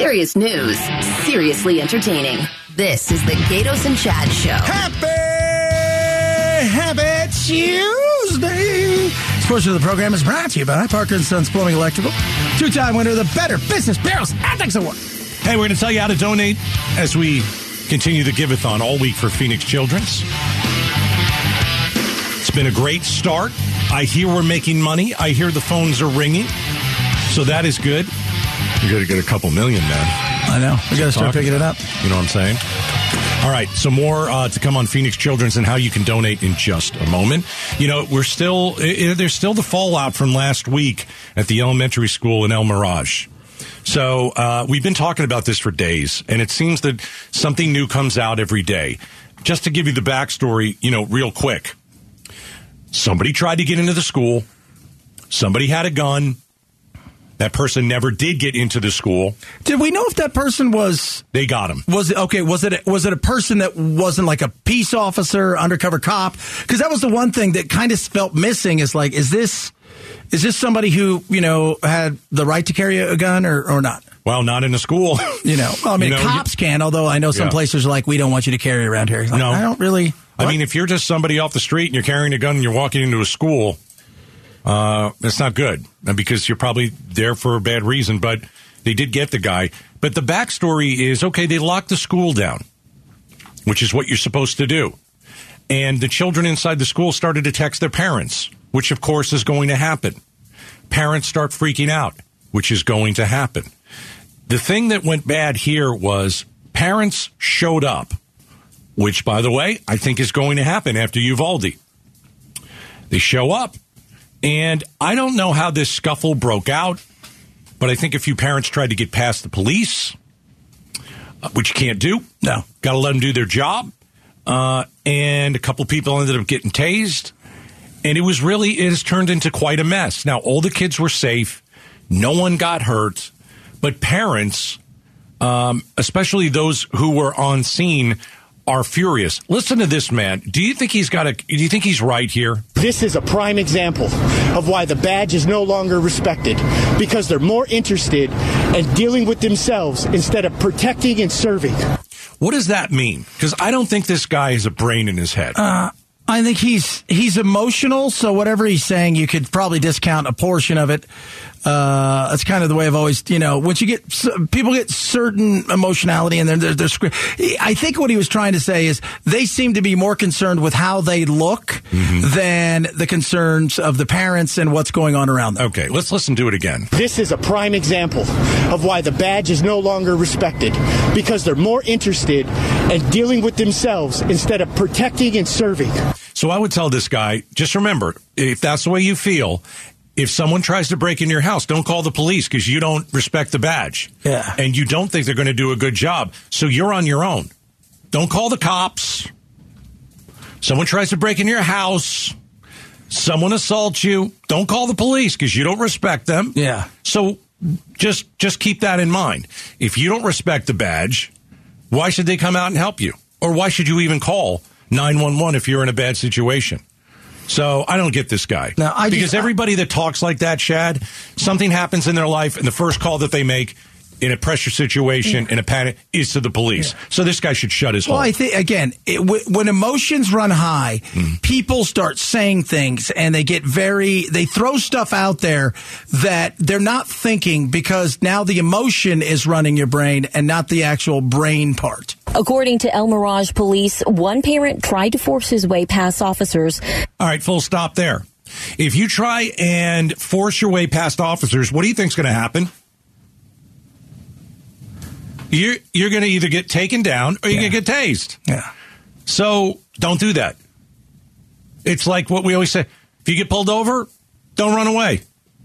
Serious news, seriously entertaining. This is the Gaydos and Chad Show. Happy, happy Tuesday. This portion of the program is brought to you by Parker and Sons Plumbing Electrical, two-time winner of the Better Business Bureau's Ethics Award. Hey, we're going to tell you how to donate as we continue the Giveathon all week for Phoenix Children's. It's been a great start. I hear we're making money. I hear the phones are ringing. So that is good. You got to get a couple million, man. I know. We got to start picking it up. You know what I'm saying? All right, so more uh, to come on Phoenix Children's and how you can donate in just a moment. You know, we're still i there's still the fallout from last week at the elementary school in El Mirage. So uh, we've been talking about this for days, and it seems that something new comes out every day. Just to give you the backstory, you know, real quick. Somebody tried to get into the school. Somebody had a gun. That person never did get into the school. Did we know if that person was They got him. was it okay? Was it was it a person that wasn't like a peace officer, undercover cop? Because that was the one thing that kind of felt missing. Is like, is this is this somebody who you know had the right to carry a gun or or not? Well, not in the school. You know, well, I mean, You know, cops can. Although I know some Yeah. places are like, we don't want you to carry around here. Like, No. I don't really. I mean, if you're just somebody off the street and you're carrying a gun and you're walking into a school, uh, that's not good because you're probably there for a bad reason. But they did get the guy. But the backstory is okay, they locked the school down, which is what you're supposed to do. And the children inside the school started to text their parents, which of course is going to happen. Parents start freaking out, which is going to happen. The thing that went bad here was parents showed up which, by the way, I think is going to happen after Uvalde. They show up, and I don't know how this scuffle broke out, but I think a few parents tried to get past the police, uh, which you can't do. No. Got to let them do their job. Uh, and a couple people ended up getting tased. And it was really, it has turned into quite a mess. Now, all the kids were safe. No one got hurt. But parents, um, especially those who were on scene, are furious. Listen to this man. Do you think he's got a? Do you think he's right here? This is a prime example of why the badge is no longer respected because they're more interested in dealing with themselves instead of protecting and serving. What does that mean? Because I don't think this guy has a brain in his head. Uh, I think he's he's emotional, so whatever he's saying, you could probably discount a portion of it. Uh, that's kind of the way I've always, you know, once you get people get certain emotionality and they're, they're, they're I think what he was trying to say is they seem to be more concerned with how they look than the concerns of the parents and what's going on around them. okay, let's listen to it again. This is a prime example of why the badge is no longer respected because they're more interested in dealing with themselves instead of protecting and serving. So I would tell this guy, just remember, if that's the way you feel, if someone tries to break in your house, don't call the police because you don't respect the badge. Yeah. And you don't think they're going to do a good job. So you're on your own. Don't call the cops. Someone tries to break in your house. Someone assaults you. Don't call the police because you don't respect them. Yeah. So just just keep that in mind. If you don't respect the badge, why should they come out and help you? Or why should you even call 911 if you're in a bad situation? So I don't get this guy. No, I just- because everybody that talks like that, Shad, something happens in their life, and the first call that they make in a pressure situation, in a panic, is to the police. So this guy should shut his Well. I think again, it, w- when emotions run high, mm. people start saying things, and they get very. They throw stuff out there that they're not thinking because now the emotion is running your brain and not the actual brain part. According to El Mirage police, one parent tried to force his way past officers. All right, full stop there. If you try and force your way past officers, what do you think's going to happen? You're you're going to either get taken down or you're Yeah. going to get tased. Yeah. So don't do that. It's like what we always say: if you get pulled over, don't run away.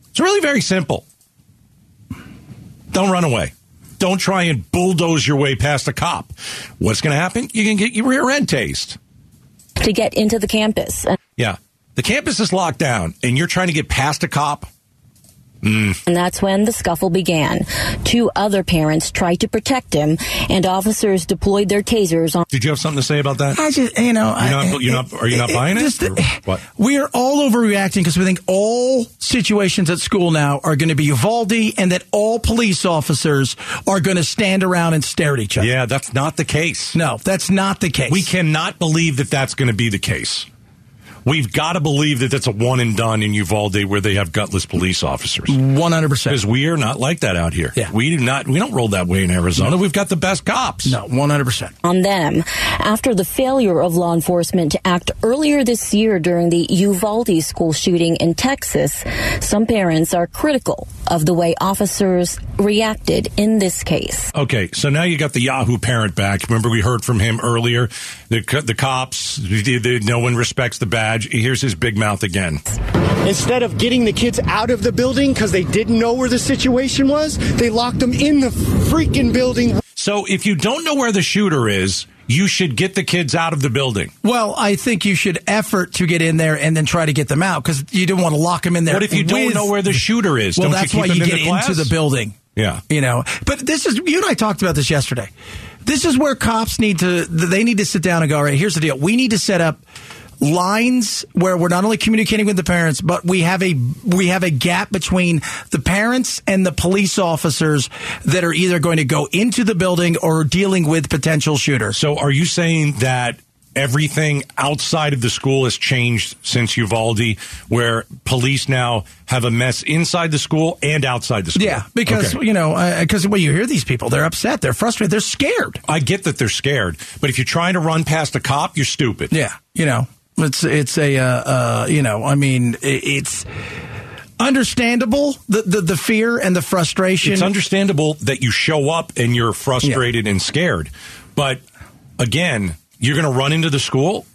It's really very simple. Don't run away. Don't try and bulldoze your way past a cop. What's going to happen? You can get your rear end tased. to get into the campus. Yeah. The campus is locked down and you're trying to get past a cop. Mm. And that's when the scuffle began. Two other parents tried to protect him, and officers deployed their tasers on. Did you have something to say about that? I just, you know, You're not- I- you're not- are you not buying it? just- Or what? We are all overreacting because we think all situations at school now are going to be Uvalde, and that all police officers are going to stand around and stare at each other. Yeah, that's not the case. No, that's not the case. We cannot believe that that's going to be the case. We've got to believe that that's a one and done in Uvalde where they have gutless police officers. one hundred percent. Because we are not like that out here. Yeah. We do not. We don't roll that way in Arizona. We've got the best cops. No, one hundred percent. on them after the failure of law enforcement to act earlier this year during the Uvalde school shooting in Texas. Some parents are critical of the way officers reacted in this case. Okay, so now you got the Yahoo parent back. Remember, we heard from him earlier. The the cops, the, the, no one respects the badge. Here's his big mouth again. Instead of getting the kids out of the building because they didn't know where the situation was, they locked them in the freaking building. So if you don't know where the shooter is, you should get the kids out of the building. Well, I think you should effort to get in there and then try to get them out because you don't want to lock them in there. What if you don't know where the shooter is? Well, don't that's you why you them get the into the building. Yeah. You know, but this is you and I talked about this yesterday. This is where cops need to they need to sit down and go, all right, here's the deal. We need to set up lines where we're not only communicating with the parents, but we have a we have a gap between the parents and the police officers that are either going to go into the building or dealing with potential shooters. So are you saying that everything outside of the school has changed since Uvalde, where police now have a mess inside the school and outside the school? Yeah, because Okay. you know, because when you hear these people, they're upset, they're frustrated, they're scared. I get that they're scared, but if you're trying to run past a cop, you're stupid. Yeah, you know, it's it's a uh, uh, you know, I mean, it's understandable the, the the fear and the frustration. It's understandable that you show up and you're frustrated and scared, but again, you're going to run into the school.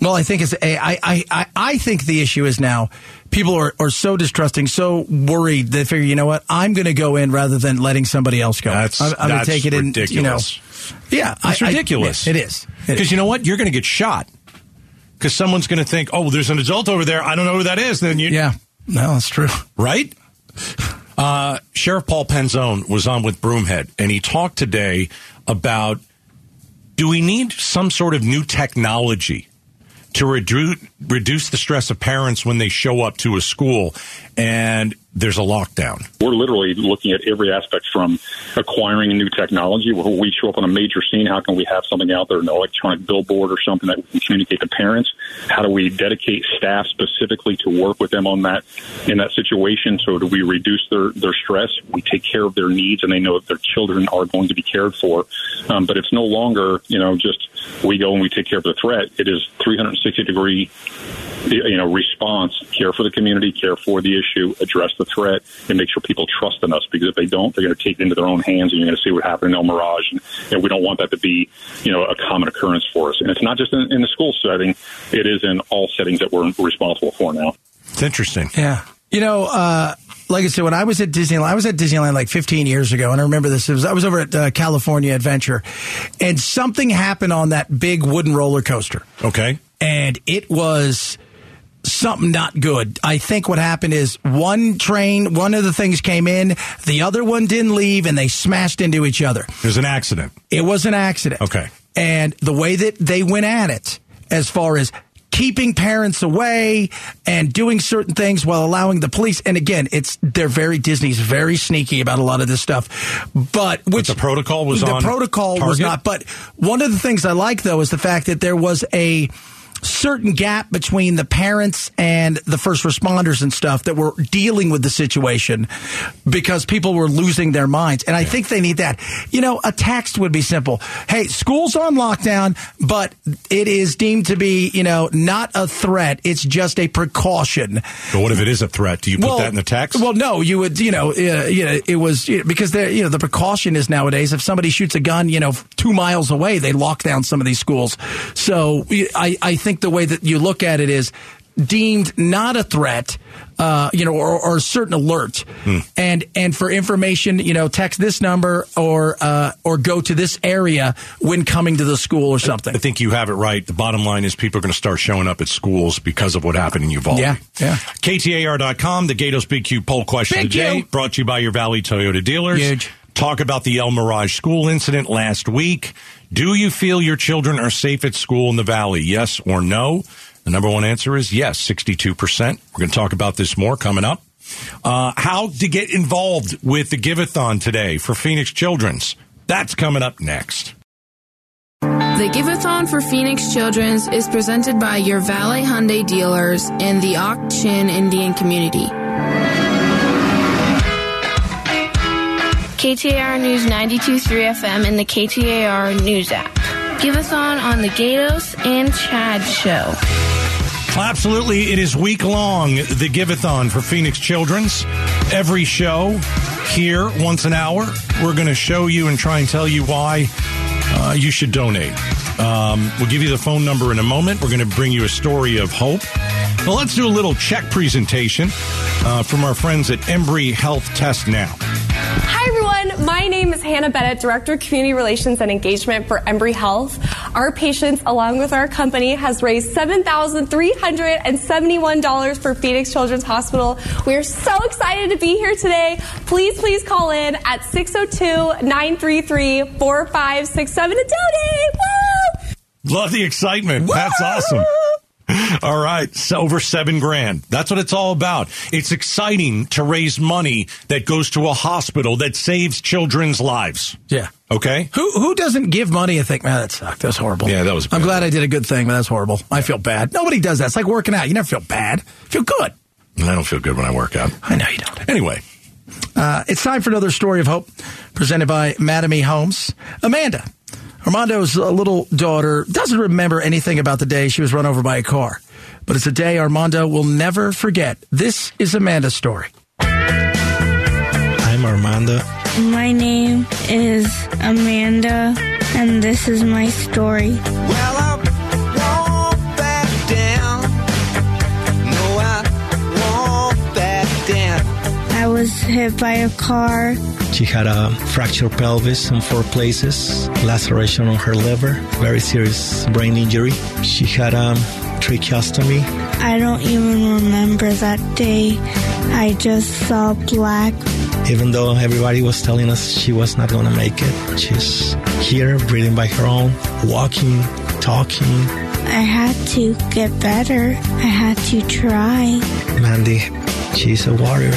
well, I think it's a, I, I, I, I think the issue is now people are, are so distrusting, so worried they figure, you know what, I'm going to go in rather than letting somebody else go. That's I'm, I'm going that's to take it ridiculous. in. You know, yeah, It's I- I- ridiculous. it is. Because you know what? You're going to get shot. Because someone's going to think, oh, there's an adult over there. I don't know who that is. Then you, yeah, no, that's true. right? Uh, Sheriff Paul Penzone was on with Broomhead, and he talked today about do we need some sort of new technology to redu- reduce the stress of parents when they show up to a school and there's a lockdown? we're literally looking at every aspect from acquiring new technology. When we show up on a major scene, how can we have something out there, an electronic billboard or something that we can communicate to parents? How do we dedicate staff specifically to work with them on that in that situation? So do we reduce their their stress? We take care of their needs, and they know that their children are going to be cared for. Um, but it's no longer you know just we go and we take care of the threat. It is 360 degree you know, response, care for the community, care for the issue, address the threat, and make sure people trust in us. Because if they don't, they're going to take it into their own hands, and you're going to see what happened in El Mirage. And, and we don't want that to be, you know, a common occurrence for us. And it's not just in, in the school setting; it is in all settings that we're responsible for now. It's interesting. Yeah. You know, uh, like I said, when I was at Disneyland, I was at Disneyland like 15 years ago, and I remember this. It was, I was over at uh, California Adventure, and something happened on that big wooden roller coaster, Okay. and it was something not good. I think what happened is one train, one of the things came in, the other one didn't leave, and they smashed into each other. There's an accident. It was an accident. Okay. And the way that they went at it, as far as keeping parents away and doing certain things while allowing the police, and again, it's they're very Disney's very sneaky about a lot of this stuff. But which the protocol was on the protocol was not. But one of the things I like though is the fact that there was a certain gap between the parents and the first responders and stuff that were dealing with the situation because people were losing their minds. And I think they need that. You know, a text would be simple. Hey, school's on lockdown, but it is deemed to be, you know, not a threat. It's just a precaution. But what if it is a threat? Do you put that in the text? Well, no, you would, you know, uh, you know, it was you know, because there, you know, the precaution is nowadays if somebody shoots a gun, you know, two miles away, they lock down some of these schools. So I, I think the way that you look at it is deemed not a threat, uh, you know, or, or a certain alert, Hmm. and and for information, you know, text this number or uh, or go to this area when coming to the school or something. I think you have it right. The bottom line is people are going to start showing up at schools because of what happened in Uvalde. Yeah, yeah. KTAR.com, the Gaydos Big Q poll question Big Q. brought to you by your Valley Toyota dealers. Huge. Talk about the El Mirage school incident last week. Do you feel your children are safe at school in the Valley? Yes or no? The number one answer is yes, 62%. We're going to talk about this more coming up. Uh, how to get involved with the Giveathon today for Phoenix Children's. That's coming up next. The Giveathon for Phoenix Children's is presented by your Valley Hyundai dealers and the Ak Chin Indian community. KTAR News 92.3 FM and the KTAR News app. Giveathon on on the Gaydos and Chad show. Absolutely. It is week long, the Giveathon for Phoenix Children's. Every show here, once an hour, we're going to show you and try and tell you why uh, you should donate. Um, we'll give you the phone number in a moment. We're going to bring you a story of hope. Well, let's do a little check presentation uh, from our friends at Embry Health Test Now. Hi, everyone. My name is Hannah Bennett, Director of Community Relations and Engagement for Embry Health. Our patients, along with our company, has raised $7,371 for Phoenix Children's Hospital. We are so excited to be here today. Please, please call in at 602-933-4567 to donate. Woo! Love the excitement. That's awesome. All right, so over seven grand. That's what it's all about. It's exciting to raise money that goes to a hospital that saves children's lives. Yeah. Okay. Who who doesn't give money and think, man, that sucked. That was horrible. Yeah, that was I'm glad I did a good thing, but that's horrible. I feel bad. Nobody does that. It's like working out. You never feel bad. Feel good. I don't feel good when I work out. I know you don't. Anyway, Uh, it's time for another story of hope presented by Mattamy Homes. Amanda, Armando's little daughter, doesn't remember anything about the day she was run over by a car, but it's a day Armando will never forget. This is Amanda's story. I'm Armando. My name is Amanda, and this is my story. Well, I was hit by a car. She had a fractured pelvis in four places, laceration on her liver, very serious brain injury. She had a tracheostomy. I don't even remember that day. I just saw black. Even though everybody was telling us she was not going to make it, she's here, breathing by her own, walking, talking. I had to get better. I had to try. Mandy, she's a warrior.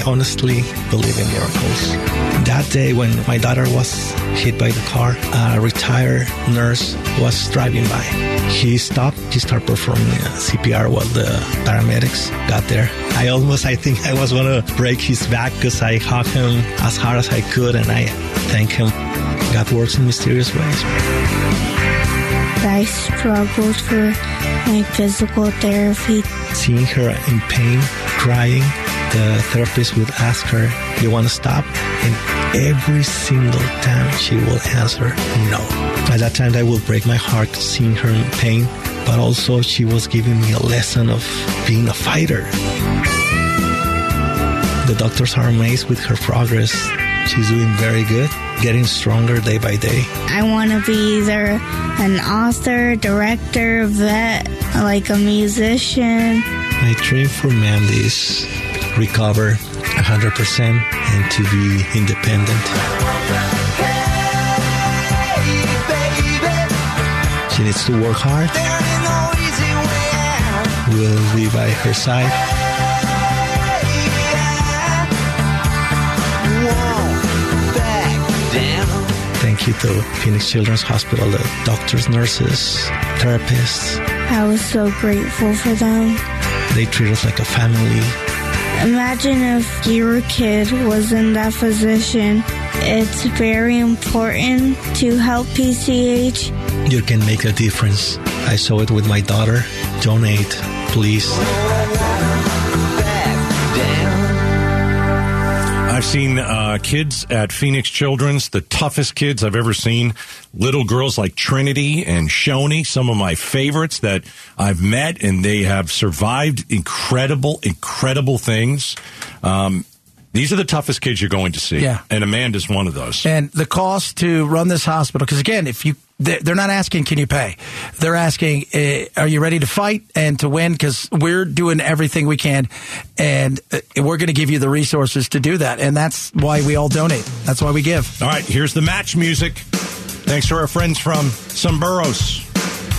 I honestly believe in miracles. That day when my daughter was hit by the car, a retired nurse was driving by. He stopped, he started performing CPR while the paramedics got there. I almost, I think I was gonna break his back because I hugged him as hard as I could and I thank him. God works in mysterious ways. I struggled for my physical therapy. Seeing her in pain, crying, the therapist would ask her, Do You want to stop? And every single time she will answer no. At that time, that will break my heart seeing her in pain, but also she was giving me a lesson of being a fighter. The doctors are amazed with her progress. She's doing very good, getting stronger day by day. I want to be either an author, director, vet, like a musician. My dream for Mandy is recover 100% and to be independent. She needs to work hard. We'll be by her side. Won't back down. Thank you to Phoenix Children's Hospital, the doctors, nurses, therapists. I was so grateful for them. They treat us like a family. Imagine if your kid was in that position. It's very important to help PCH. You can make a difference. I saw it with my daughter. Donate, please. I've seen uh, kids at Phoenix Children's, the toughest kids I've ever seen. Little girls like Trinity and Shoni, some of my favorites that I've met, and they have survived incredible, incredible things. Um, these are the toughest kids you're going to see. Yeah. And Amanda's one of those. And the cost to run this hospital, because again, if you, they're not asking, can you pay? They're asking, uh, are you ready to fight and to win? Because we're doing everything we can, and uh, we're going to give you the resources to do that. And that's why we all donate. That's why we give. All right, here's the match music. Thanks to our friends from Some Sombrros.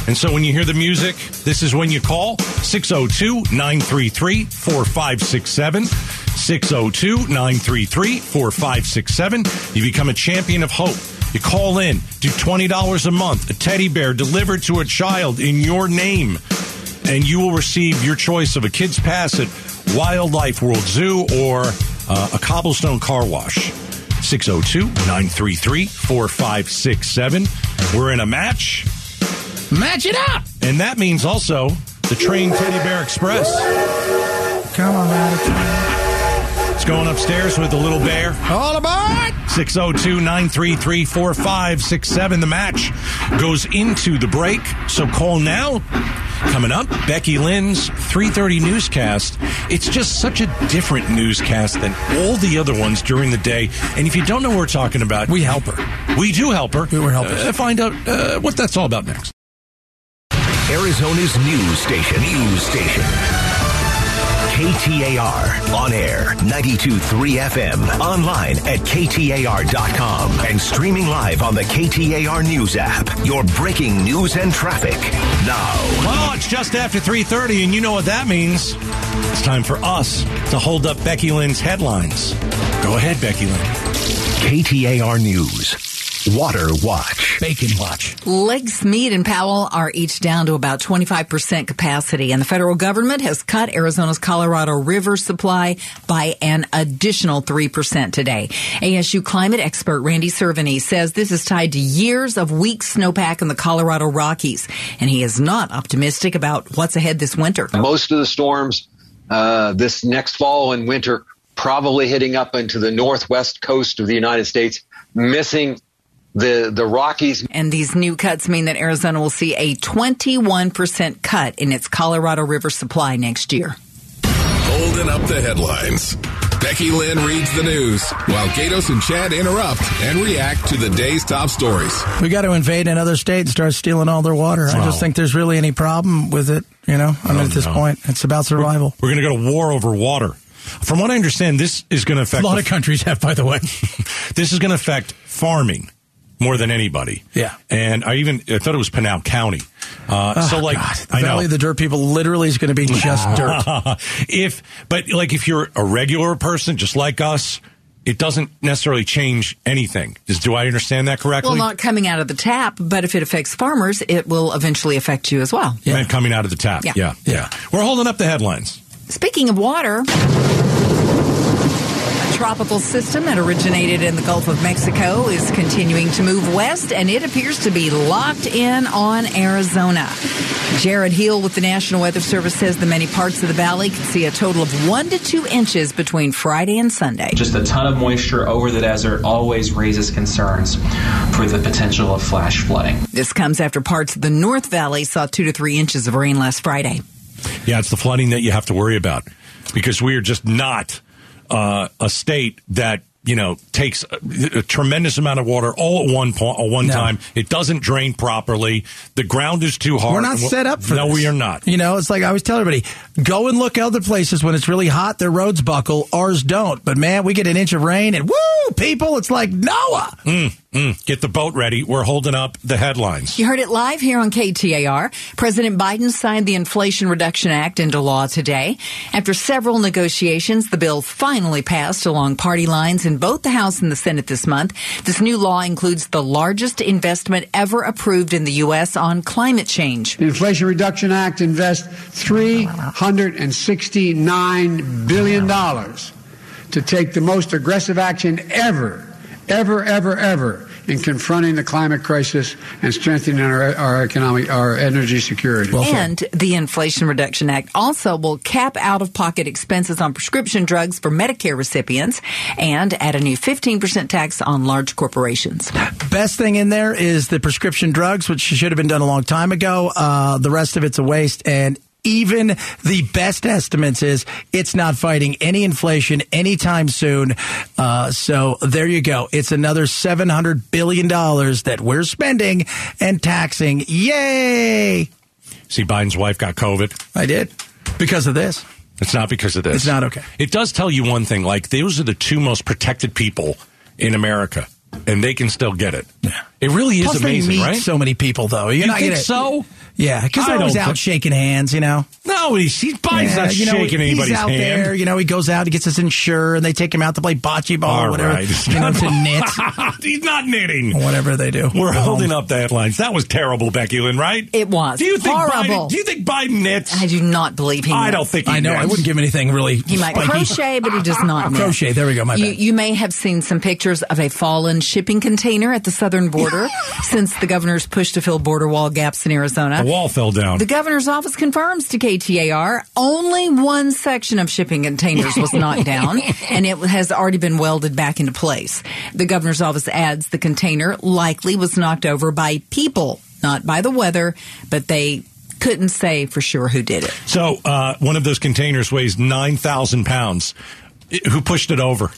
And so when you hear the music, this is when you call 602 933 4567. 602 933 4567. You become a champion of hope. You call in, do $20 a month, a teddy bear delivered to a child in your name, and you will receive your choice of a kid's pass at Wildlife World Zoo or uh, a cobblestone car wash. 602 933 4567. We're in a match. Match it up! And that means also the Train Teddy Bear Express. Come on, man. It's going upstairs with the little bear. All aboard! 602 933 4567. The match goes into the break. So call now. Coming up, Becky Lynn's 330 newscast. It's just such a different newscast than all the other ones during the day. And if you don't know what we're talking about, We help her. we do help her. We were helpers. Uh, find out uh, what that's all about next. Arizona's news station. News station. KTAR. On air. 92.3 FM. Online at KTAR.com. And streaming live on the KTAR News app. Your breaking news and traffic. Now. Well, it's just after 3.30, and you know what that means. It's time for us to hold up Becky Lynn's headlines. Go ahead, Becky Lynn. KTAR News. Water Watch. Bacon watch. Lake Mead and Powell are each down to about 25% capacity, and the federal government has cut Arizona's Colorado River supply by an additional 3% today. ASU climate expert Randy Cerveny says this is tied to years of weak snowpack in the Colorado Rockies, and he is not optimistic about what's ahead this winter. Most of the storms uh, this next fall and winter probably hitting up into the northwest coast of the United States, missing the the Rockies. And these new cuts mean that Arizona will see a 21% cut in its Colorado River supply next year. Holding up the headlines. Becky Lynn reads the news while Gaydos and Chad interrupt and react to the day's top stories. We got to invade another state and start stealing all their water. I Wow. just think there's really any problem with it. You know, I mean, Oh, at this no. point, it's about survival. We're going to go to war over water. From what I understand, this is going to affect A lot of countries have, by the way. this is going to affect farming more than anybody. Yeah. And I even I thought it was Pinal County. Uh, Oh, so like God. The I Valley of the Dirt people literally is going to be just dirt. if but like if you're a regular person just like us, it doesn't necessarily change anything. Is, do I understand that correctly? Well, not coming out of the tap, but if it affects farmers, it will eventually affect you as well. And coming out of the tap. Yeah. yeah. Yeah. We're holding up the headlines. Speaking of water, a tropical system that originated in the Gulf of Mexico is continuing to move west, and it appears to be locked in on Arizona. Jared Heel with the National Weather Service says the many parts of the valley could see a total of one to two inches between Friday and Sunday. Just a ton of moisture over the desert always raises concerns for the potential of flash flooding. This comes after parts of the North Valley saw two to three inches of rain last Friday. Yeah, it's the flooding that you have to worry about because we are just not uh, a state that you know takes a, a tremendous amount of water all at one point, at one No. time. It doesn't drain properly. The ground is too hard. We're not Well, set up for No, this. we are not. You know, it's like I always tell everybody, go and look other places when it's really hot. Their roads buckle, ours don't. But man, we get an inch of rain and woo, people, it's like Noah. Mm. Mm, get the boat ready. We're holding up the headlines. You heard it live here on KTAR. President Biden signed the Inflation Reduction Act into law today. After several negotiations, the bill finally passed along party lines in both the House and the Senate this month. This new law includes the largest investment ever approved in the U.S. on climate change. The Inflation Reduction Act invests $369 billion to take the most aggressive action ever, ever, ever, ever in confronting the climate crisis and strengthening our, our economic, our energy security. and the Inflation Reduction Act also will cap out of pocket expenses on prescription drugs for Medicare recipients and add a new 15% tax on large corporations. Best thing in there is the prescription drugs, which should have been done a long time ago. Uh, the rest of it's a waste. And even the best estimates is it's not fighting any inflation anytime soon. Uh, so there you go. It's another $700 billion that we're spending and taxing. Yay! See, Biden's wife got COVID. I did. Because of this. It's not because of this. It's not okay. It does tell you one thing. Like, those are the two most protected people in America, and they can still get it. It really is Plus amazing, right? so many people, though. You're You not think gonna- so? Yeah, because I they're always don't out think- shaking hands, you know. No, he's, he's Biden's not you know, shaking he's anybody's out hand. there. You know, he goes out, he gets his insurer, and they take him out to play bocce ball All or whatever. right. You know, to knit. he's not knitting. Whatever they do. We're Go holding up the headlines. That was terrible, Becky Lynn, right? It was. Do you think Horrible. Biden? Do you think Biden knits? I do not believe he I knits. don't think he I know. I wouldn't give him anything really. He might spiky. crochet, but he does not knit. Crochet. There we go. My You, bad. you may have seen some pictures of a fallen shipping container at the southern border since the governor's push to fill border wall gaps in Arizona. The wall fell down. The governor's office confirms to KTAR only one section of shipping containers was knocked down, and it has already been welded back into place. The governor's office adds the container likely was knocked over by people, not by the weather, but they couldn't say for sure who did it. So uh, one of those containers weighs nine thousand pounds. Who pushed it over?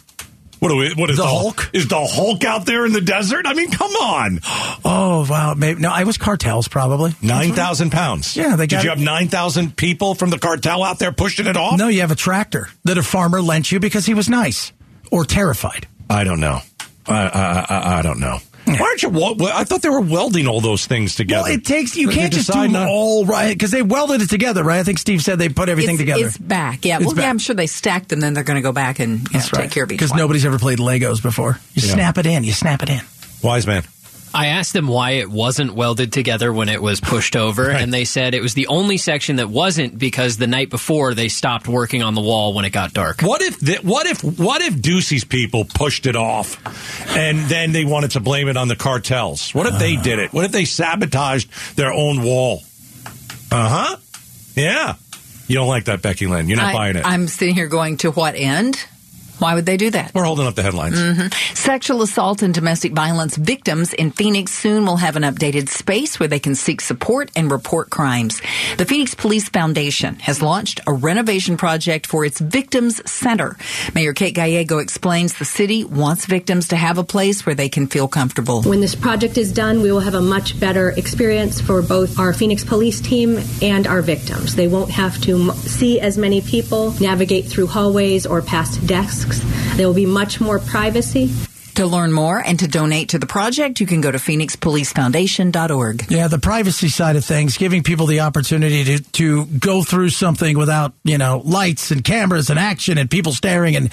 What do we? What is The the, Hulk? Is the Hulk out there in the desert? I mean, come on, oh wow. Maybe no. I was cartels probably. nine thousand pounds. Yeah, they got Did you it. have nine thousand people from the cartel out there pushing it off? No, you have a tractor that a farmer lent you because he was nice or terrified. I don't know. I I, I, I don't know. Why aren't you? well, I thought they were welding all those things together. Well, it takes you can't just do decide them not- all right because they welded it together, right? I think Steve said they put everything it's, together. It's back. Yeah. It's well, yeah. I'm sure they stacked them, then they're going to go back and you know, right. take care of each Because nobody's ever played Legos before. You Yeah. snap it in. You snap it in. Wise man. I asked them why it wasn't welded together when it was pushed over, Right. and they said it was the only section that wasn't because the night before they stopped working on the wall when it got dark. What if the, what if what if Ducey's people pushed it off, and then they wanted to blame it on the cartels? What if they did it? What if they sabotaged their own wall? Uh huh. Yeah. You don't like that, Becky Lynn. You're not I, buying it. I'm sitting here going to what end? Why would they do that? We're holding up the headlines. Mm-hmm. Sexual assault and domestic violence victims in Phoenix soon will have an updated space where they can seek support and report crimes. The Phoenix Police Foundation has launched a renovation project for its Victims Center. Mayor Kate Gallego explains the city wants victims to have a place where they can feel comfortable. When this project is done, we will have a much better experience for both our Phoenix police team and our victims. They won't have to m- see as many people, navigate through hallways or past desks. There will be much more privacy. To learn more and to donate to the project, you can go to phoenixpolicefoundation.org. Yeah, the privacy side of things, giving people the opportunity to, to go through something without, you know, lights and cameras and action and people staring. And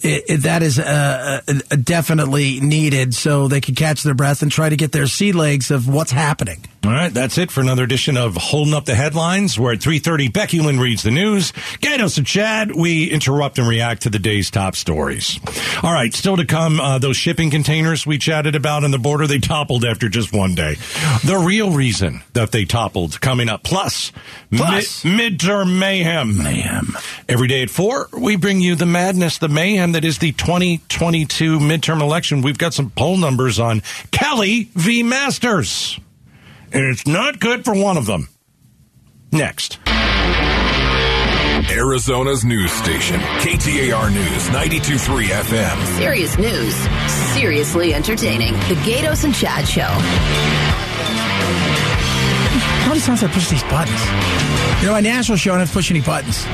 it, it, that is uh, uh, definitely needed so they can catch their breath and try to get their sea legs of what's happening. All right, that's it for another edition of Holding Up the Headlines. We're at 3.30. Becky Lynn reads the news. Gaydos and Chad, we interrupt and react to the day's top stories. All right, still to come, uh, those shipping containers we chatted about on the border, they toppled after just one day. The real reason that they toppled coming up. Plus, Plus. mid- midterm mayhem. Mayhem. Every day at 4, we bring you the madness, the mayhem that is the 2022 midterm election. We've got some poll numbers on Kelly v. Masters and it's not good for one of them. Next. Arizona's news station, KTAR News 923 FM. Serious news, seriously entertaining. The Gaydos and Chad Show. How many times I push these buttons? You know, my national show, I don't have to push any buttons.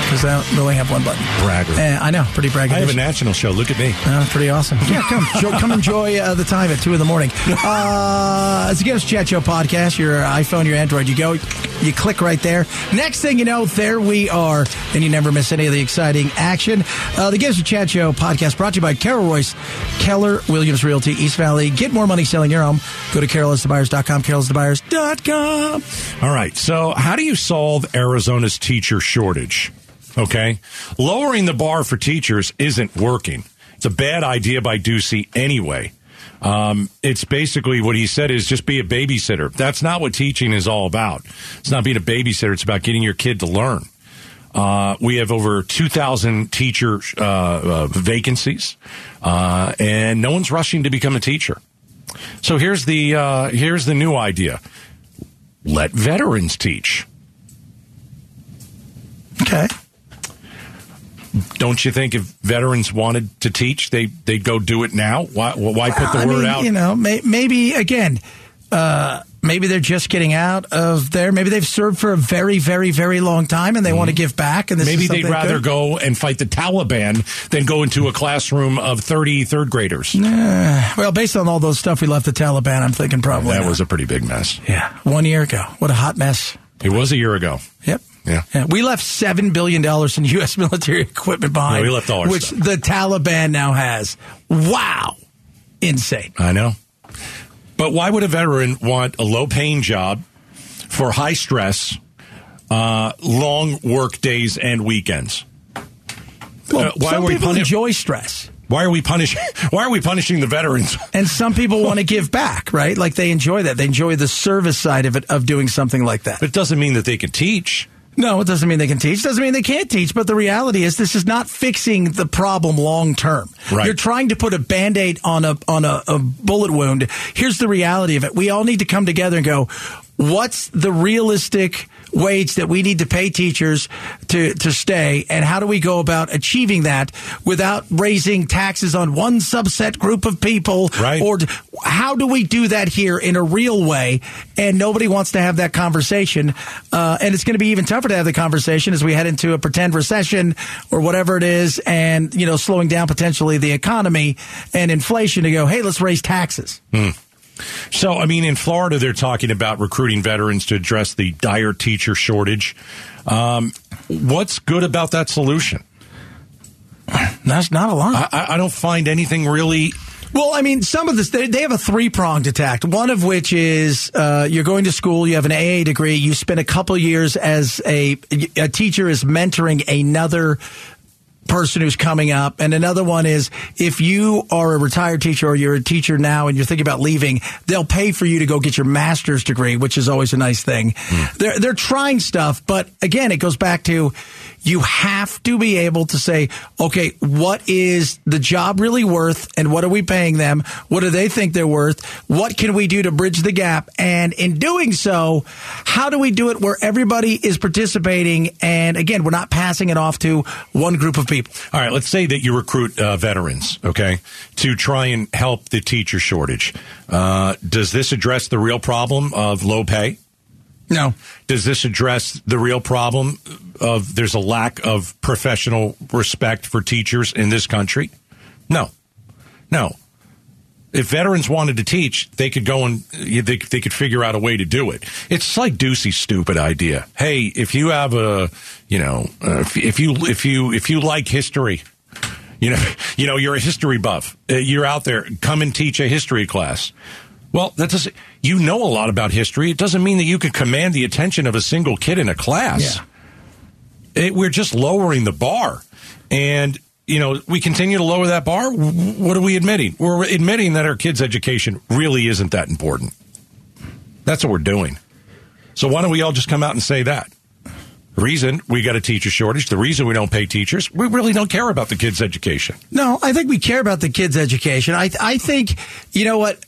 Because I don't really have one button. Bragger. Eh, I know, pretty braggadocious. I have a national show. Look at me. Uh, pretty awesome. Yeah, come come enjoy uh, the time at two in the morning. Uh, it's a Get Us Chat Show podcast. Your iPhone, your Android, you go, you click right there. Next thing you know, there we are, and you never miss any of the exciting action. Uh, the Get of Chat Show podcast brought to you by Carol Royse, Keller Williams Realty, East Valley. Get more money selling your home. Go to carolsdebuyers.com, carolsdebuyers.com. All right. So, how do you solve Arizona's teacher shortage? Okay. Lowering the bar for teachers isn't working. It's a bad idea by Ducey anyway. Um, it's basically what he said is just be a babysitter. That's not what teaching is all about. It's not being a babysitter. It's about getting your kid to learn. Uh, we have over 2,000 teacher uh, uh, vacancies, uh, and no one's rushing to become a teacher. So here's the uh, here's the new idea: let veterans teach. Okay. Don't you think if veterans wanted to teach, they they'd go do it now? Why why put the I word mean, out? You know, may, maybe again, uh, maybe they're just getting out of there. Maybe they've served for a very, very, very long time, and they want to give back. And this Mm-hmm. Maybe they'd rather good. go and fight the Taliban than go into a classroom of 30 third graders. Uh, well, based on all those stuff we left the Taliban, I'm thinking probably That not. was a pretty big mess. yeah, one year ago. What a hot mess. It was a year ago. Yep. Yeah. Yeah, we left seven billion dollars in U.S. military equipment behind. Yeah, we left all our which stuff. the Taliban now has. Wow, insane. I know. But why would a veteran want a low paying job for high stress, uh, long work days and weekends? Well, Uh, why some are we people puni- enjoy stress. Why are we punishing? Why are we punishing the veterans? And some people want to give back, right? Like they enjoy that. They enjoy the service side of it, of doing something like that. But it doesn't mean that they can teach. No, it doesn't mean they can teach. Doesn't mean they can't teach. But the reality is, this is not fixing the problem long term. Right. You're trying to put a band aid on a on a, a bullet wound. Here's the reality of it. We all need to come together and go. What's the realistic wage that we need to pay teachers to to stay, and how do we go about achieving that without raising taxes on one subset group of people? Right. Or how do we do that here in a real way? And nobody wants to have that conversation. Uh, and it's going to be even tougher to have the conversation as we head into a pretend recession or whatever it is, and you know, slowing down potentially the economy and inflation. To go, hey, let's raise taxes. Hmm. So, I mean, in Florida, they're talking about recruiting veterans to address the dire teacher shortage. Um, what's good about that solution? That's not a lot. I, I- don't find anything really. Well, I mean, some of this, they, they have a three pronged attack. One of which is uh, you're going to school, you have an AA degree, you spend a couple years as a, a teacher is mentoring another person who's coming up. And another one is if you are a retired teacher or you're a teacher now and you're thinking about leaving, they'll pay for you to go get your master's degree, which is always a nice thing. Hmm. They're, they're trying stuff, but again, it goes back to you have to be able to say, okay, what is the job really worth and what are we paying them? What do they think they're worth? What can we do to bridge the gap? And in doing so, how do we do it where everybody is participating? And again, we're not passing it off to one group of people. All right, let's say that you recruit uh, veterans, okay, to try and help the teacher shortage. Uh, does this address the real problem of low pay? No. Does this address the real problem of there's a lack of professional respect for teachers in this country? No. No. If veterans wanted to teach, they could go and they, they could figure out a way to do it. It's like Ducey's stupid idea. Hey, if you have a, you know, uh, if, if you if you if you like history, you know, you know, you're a history buff. Uh, you're out there. Come and teach a history class. Well, that doesn't. You know a lot about history. It doesn't mean that you can command the attention of a single kid in a class. It, we're just lowering the bar, and you know we continue to lower that bar. What are we admitting? We're admitting that our kids' education really isn't that important. That's what we're doing. So why don't we all just come out and say that? The reason we got a teacher shortage, the reason we don't pay teachers, we really don't care about the kids' education. No, I think we care about the kids' education. I I think you know what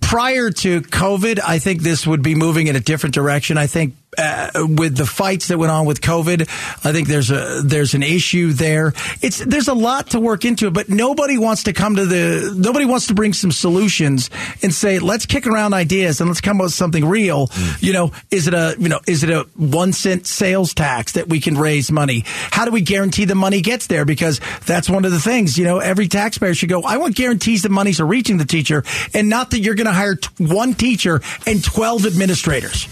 prior to COVID, I think this would be moving in a different direction. I think uh, with the fights that went on with COVID, I think there's a there's an issue there. It's there's a lot to work into it, but nobody wants to come to the nobody wants to bring some solutions and say let's kick around ideas and let's come up with something real. You know, is it a you know is it a one cent sales tax that we can raise money? How do we guarantee the money gets there? Because that's one of the things. You know, every taxpayer should go. I want guarantees that monies are reaching the teacher, and not that you're going to hire t- one teacher and twelve administrators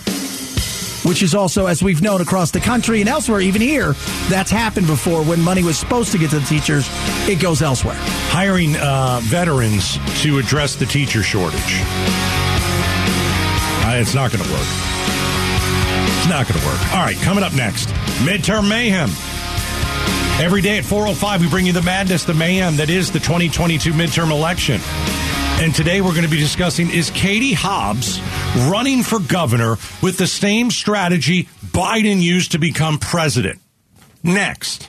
which is also, as we've known across the country and elsewhere, even here, that's happened before. When money was supposed to get to the teachers, it goes elsewhere. Hiring uh, veterans to address the teacher shortage. Uh, it's not going to work. It's not going to work. All right, coming up next, midterm mayhem. Every day at 4:05, we bring you the madness, the mayhem that is the 2022 midterm election. And today we're going to be discussing is Katie Hobbs running for governor with the same strategy Biden used to become president? Next.